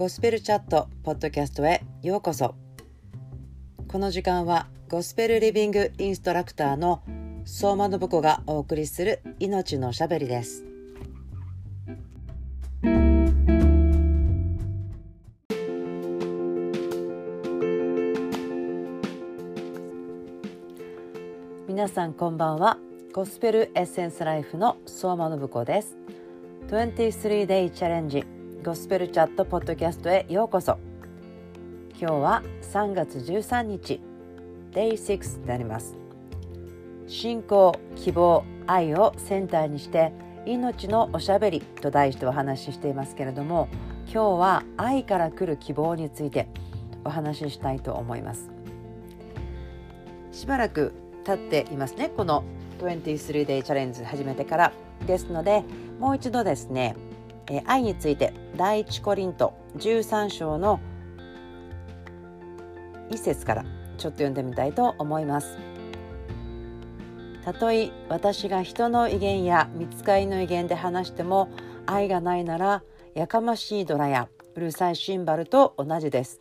ゴスペルチャットポッドキャストへようこそ。この時間はゴスペルリビングインストラクターの相馬信子がお送りする命のしゃべりです。皆さんこんばんは。ゴスペルエッセンスライフの相馬信子です。23 day チャレンジゴスペルチャットポッドキャストへようこそ。今日は3月13日 Day 6になります。信仰希望愛をセンターにして命のおしゃべりと題してお話ししていますけれども今日は愛から来る希望についてお話ししたいと思います。しばらく経っていますねこの 23day チャレンジ始めてから。ですのでもう一度ですねえ愛について第一コリント13章の一節からちょっと読んでみたいと思います。たとえ私が人の威厳や見つかりの威厳で話しても愛がないならやかましいドラやうるさいシンバルと同じです。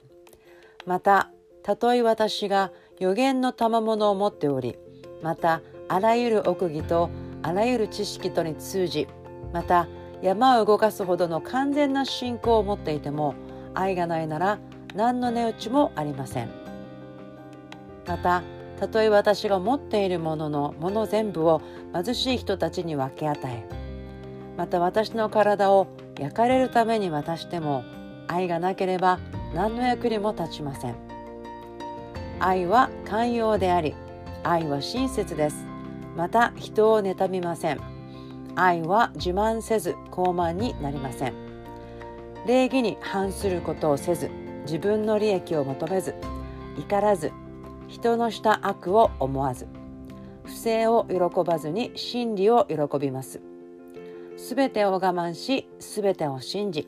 またたとえ私が予言の賜物を持っておりまたあらゆる奥義とあらゆる知識とに通じまた山を動かすほどの完全な信仰を持っていても愛がないなら何の値打ちもありません。またたとえ私が持っているもののもの全部を貧しい人たちに分け与えまた私の体を焼かれるために渡しても愛がなければ何の役にも立ちません。愛は寛容であり愛は親切です。また人を妬みません。愛は自慢せず傲慢になりません。礼儀に反することをせず自分の利益を求めず怒らず人のした悪を思わず不正を喜ばずに真理を喜びます。すべてを我慢しすべてを信じ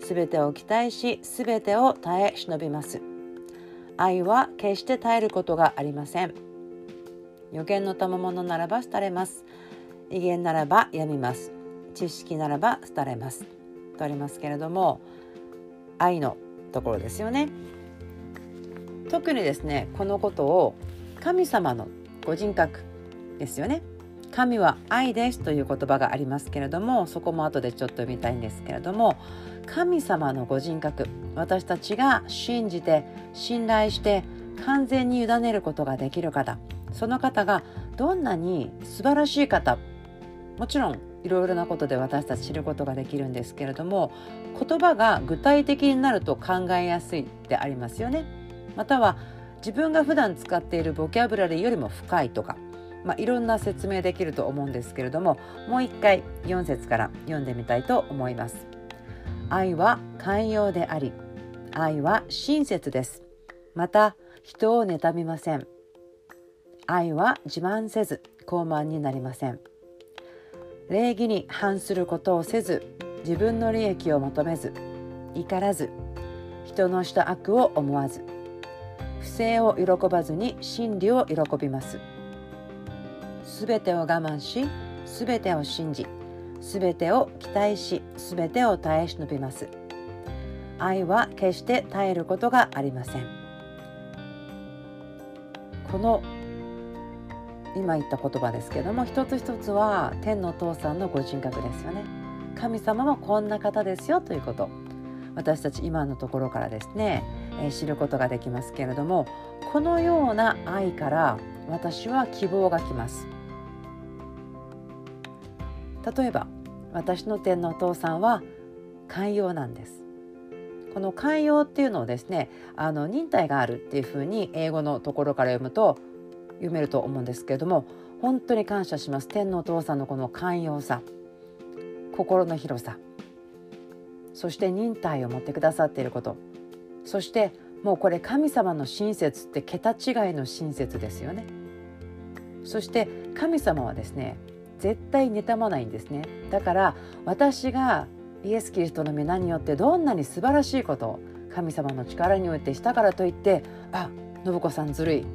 すべてを期待しすべてを耐え忍びます。愛は決して耐えることがありません。予言の賜物ならば廃れます。威厳ならばやみます。知識ならば廃れます。とありますけれども愛のところですよね。特にですねこのことを神様のご人格ですよね。神は愛ですという言葉がありますけれどもそこも後でちょっと見たいんですけれども神様のご人格私たちが信じて信頼して完全に委ねることができる方その方がどんなに素晴らしい方もちろんいろいろなことで私たち知ることができるんですけれども言葉が具体的になると考えやすいでありますよね。または自分が普段使っているボキャブラリーよりも深いとか、まあ、いろんな説明できると思うんですけれどももう一回4節から読んでみたいと思います。愛は寛容であり愛は親切です。また人を妬みません。愛は自慢せず傲慢になりません。礼儀に反することをせず自分の利益を求めず怒らず人のした悪を思わず不正を喜ばずに真理を喜びます。すべてを我慢しすべてを信じすべてを期待しすべてを耐え忍びます。愛は決して耐えることがありません。この今言った言葉ですけども一つ一つは天のお父さんのご人格ですよね。神様もこんな方ですよということ。私たち今のところからですね、えー、知ることができますけれどもこのような愛から私は希望が来ます。例えば私の天のお父さんは寛容なんです。この寛容っていうのをですねあの忍耐があるっていうふうに英語のところから読むと読めると思うんですけれども本当に感謝します。天のお父さんのこの寛容さ心の広さそして忍耐を持ってくださっていることそしてもうこれ神様の親切って桁違いの親切ですよね。そして神様はですね絶対妬まないんですね。だから私がイエス・キリストの皆によってどんなに素晴らしいことを神様の力によってしたからといってあ信子さんずるい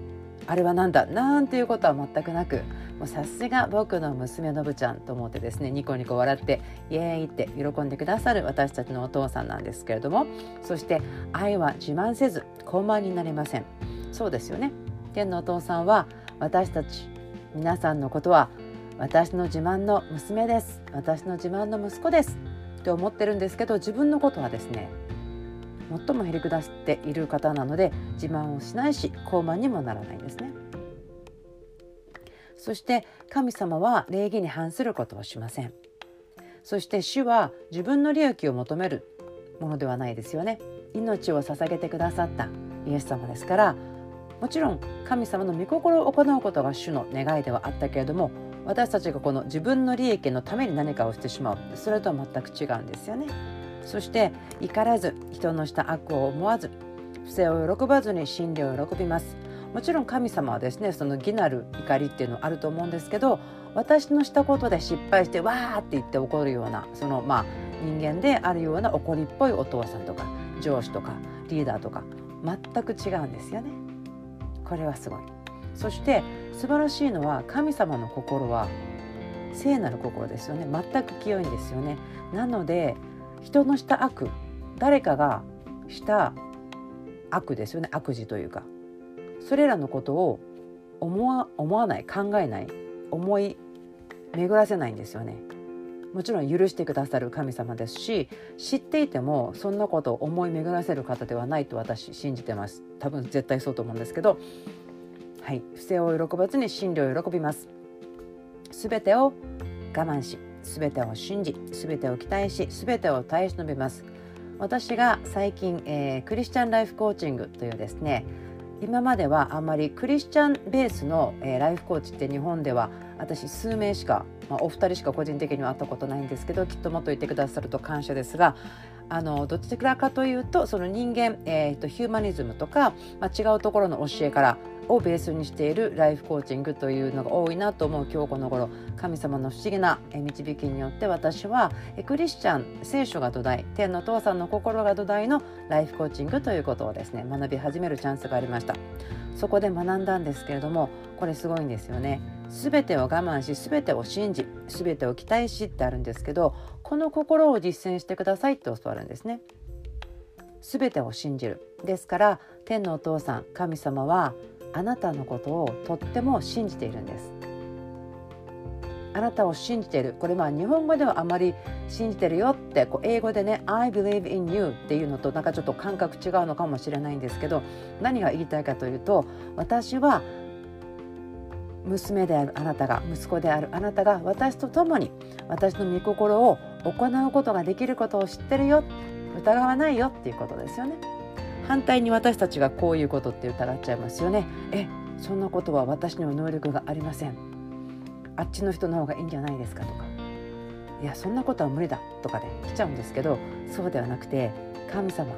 あれは何だ？なんていうことは全くなくもうさすが僕の娘のぶちゃんと思ってですねニコニコ笑ってイエーイって喜んでくださる私たちのお父さんなんですけれどもそして愛は自慢せず高慢になりません。そうですよね。天のお父さんは私たち皆さんのことは私の自慢の娘です。私の自慢の息子です。って思ってるんですけど自分のことはですね最もへり下っている方なので自慢をしないし高慢にもならないんですね。そして神様は礼儀に反することをしません。そして主は自分の利益を求めるものではないですよね。命を捧げてくださったイエス様ですからもちろん神様の御心を行うことが主の願いではあったけれども私たちがこの自分の利益のために何かをしてしまうそれとは全く違うんですよね。そして怒らず人のした悪を思わず不正を喜ばずに真理を喜びますもちろん神様はですねその義なる怒りっていうのあると思うんですけど私のしたことで失敗してわーって言って怒るようなそのまあ人間であるような怒りっぽいお父さんとか上司とかリーダーとか全く違うんですよね。これはすごい。そして素晴らしいのは神様の心は聖なる心ですよね全く清いんですよね。なので人のした悪誰かがした悪ですよね。悪事というか。それらのことを思わ思わない考えない思い巡らせないんですよね。もちろん許してくださる神様ですし知っていてもそんなことを思い巡らせる方ではないと私信じてます。多分絶対そうと思うんですけど。はい。不正を喜ばずに真理を喜びます。全てを我慢し全てを信じ全てを期待し全てを耐え忍びます。私が最近、えー、クリスチャンライフコーチングというですね今まではあんまりクリスチャンベースの、えー、ライフコーチって日本では私数名しか、まあ、お二人しか個人的には会ったことないんですけどきっともっと言ってくださると感謝ですがあのどちらかというとその人間、えーと、ヒューマニズムとか、まあ、違うところの教えからをベースにしているライフコーチングというのが多いなと思う今日この頃神様の不思議な導きによって私はクリスチャン聖書が土台天の父さんの心が土台のライフコーチングということをですね学び始めるチャンスがありました。そこで学んだんですけれどもこれすごいんですよね。全てを我慢し全てを信じ全てを期待しってあるんですけどこの心を実践してくださいって教わるんですね。全てを信じる。ですから天のお父さん神様はあなたのことをとっても信じているんです。あなたを信じている。これまあ日本語ではあまり信じてるよってこう英語でね「I believe in you」っていうのとなんかちょっと感覚違うのかもしれないんですけど何が言いたいかというと私は娘であるあなたが息子であるあなたが私と共に私の御心を行うことができることを知ってるよ。疑わないよっていうことですよね。反対に私たちがこういうことって疑っちゃいますよね。えそんなことは私には能力がありません。あっちの人の方がいいんじゃないですかとかいやそんなことは無理だとかで来ちゃうんですけどそうではなくて神様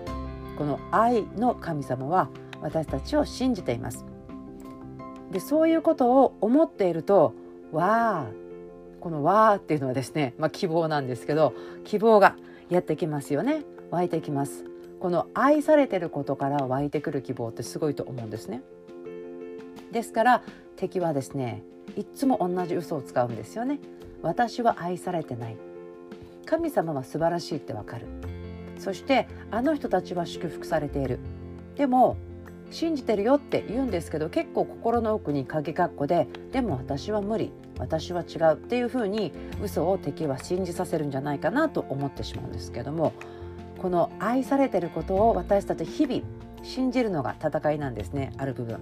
この愛の神様は私たちを信じています。でそういうことを思っているとわあこの「わあ」っていうのはですね、まあ、希望なんですけど希望がやってきますよね湧いてきますこの愛されてることから湧いてくる希望ってすごいと思うんですね。ですから敵はですねいつも同じ嘘を使うんですよね。私は愛されてない。神様は素晴らしいってわかる。そしてあの人たちは祝福されている。でも信じてるよって言うんですけど結構心の奥に鍵括弧ででも私は無理。私は違うっていうふうに嘘を敵は信じさせるんじゃないかなと思ってしまうんですけどもこの愛されてることを私たち日々信じるのが戦いなんですねある部分。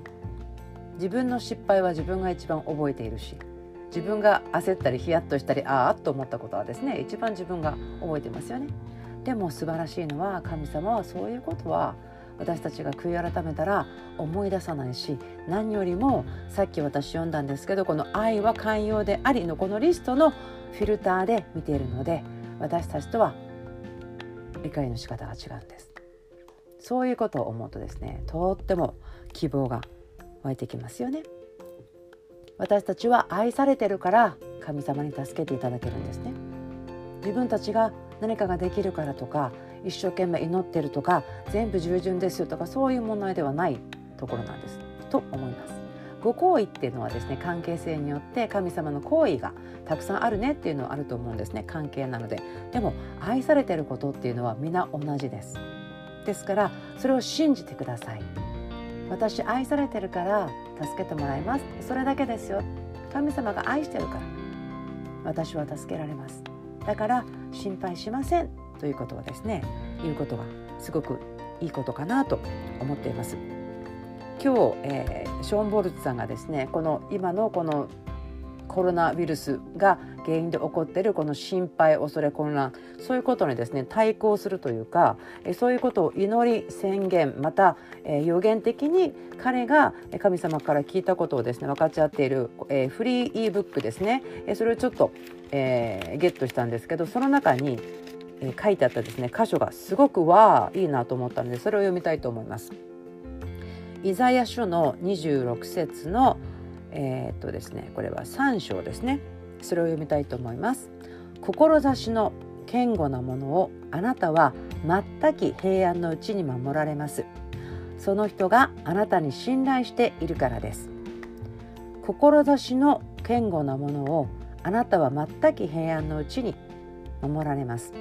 自分の失敗は自分が一番覚えているし自分が焦ったりヒヤッとしたりああと思ったことはですね一番自分が覚えてますよね。でも素晴らしいのは神様はそういうことは私たちが悔い改めたら思い出さないし何よりもさっき私読んだんですけどこの「愛は寛容であり」のこのリストのフィルターで見ているので私たちとは理解の仕方が違うんです。そういうことを思うとですねとっても希望が湧いてきますよね。私たちは愛されてるから神様に助けていただけるんですね。自分たちが何かができるからとか一生懸命祈ってるとか全部従順ですよとかそういう問題ではないところなんです。と思います。ご好意っていうのはですね関係性によって神様の好意がたくさんあるねっていうのはあると思うんですね。関係なので。でも愛されてることっていうのは皆同じです。ですからそれを信じてください。私愛されてるから助けてもらいます。それだけですよ。神様が愛してるから。私は助けられます。だから心配しません。ということはですね言うことがすごくいいことかなと思っています。今日、えー、ショーン・ボルツさんがですねこの今のこのコロナウイルスが原因で起こっているこの心配恐れ混乱そういうことにですね対抗するというかそういうことを祈り宣言また予言的に彼が神様から聞いたことをですね分かち合っているフリー e ブックですねそれをちょっと、えー、ゲットしたんですけどその中に書いてあったですね箇所がすごくわあいいなと思ったのでそれを読みたいと思います。イザヤ書の26節のえー、っとですねこれは3章ですね。それを読みたいと思います。志の堅固なものをあなたは全き平安のうちに守られます。その人があなたに信頼しているからです。志の堅固なものをあなたは全き平安のうちに守られます。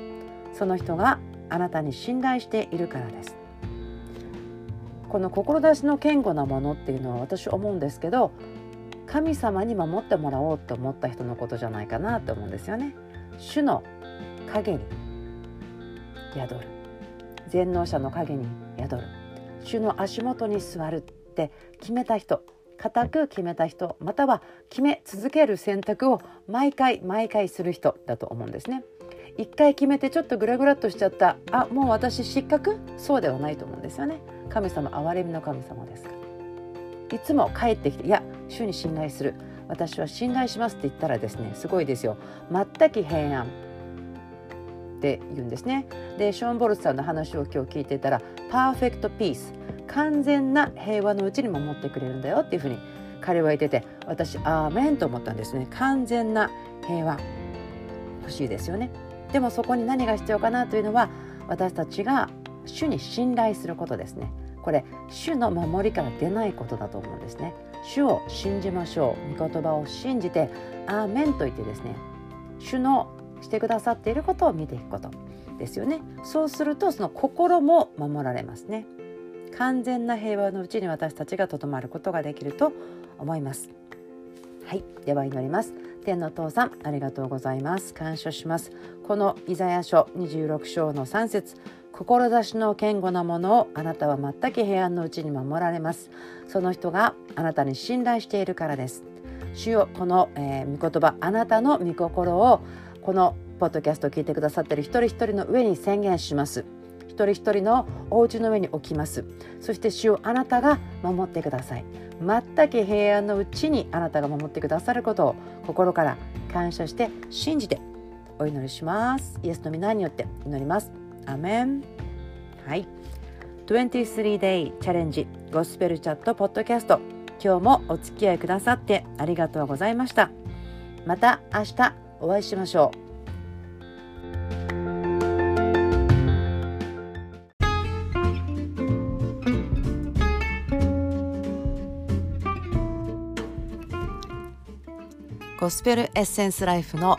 その人があなたに信頼しているからです。この志の堅固なものっていうのは私思うんですけど神様に守ってもらおうと思った人のことじゃないかなと思うんですよね。主の影に宿る全能者の影に宿る主の足元に座るって決めた人固く決めた人または決め続ける選択を毎回毎回する人だと思うんですね。一回決めてちょっとグラグラっとしちゃったあもう私失格？そうではないと思うんですよね。神様憐れみの神様ですいつも帰ってきていや主に信頼する。私は信頼しますって言ったらですねすごいですよ。全く平安。って言うんですね。でショーン・ボルツさんの話を今日聞いてたらパーフェクトピース。完全な平和のうちに守ってくれるんだよっていうふうに彼は言ってて私アーメンと思ったんですね。完全な平和。欲しいですよね。でもそこに何が必要かなというのは私たちが主に信頼することですね。これ主の守りから出ないことだと思うんですね。主を信じましょう。御言葉を信じてアーメンと言ってですね主のしてくださっていることを見ていくことですよね。そうするとその心も守られますね。完全な平和のうちに私たちがとどまることができると思います。はいでは祈ります。天の父さんありがとうございます。感謝します。このイザヤ書26章の3節志の堅固なものをあなたは全く平安のうちに守られます。その人があなたに信頼しているからです。主よこの、えー、御言葉あなたの御心をこのポッドキャストを聞いてくださっている一人一人の上に宣言します。一人一人のお家の上に置きます。そして主をあなたが守ってください。全く平安のうちにあなたが守ってくださることを心から感謝して信じてお祈りします。イエスの皆によって祈ります。アメンはい。23 day チャレンジゴスペルチャットポッドキャスト。今日もお付き合いくださってありがとうございました。また明日お会いしましょう。ゴスペルエッセンスライフの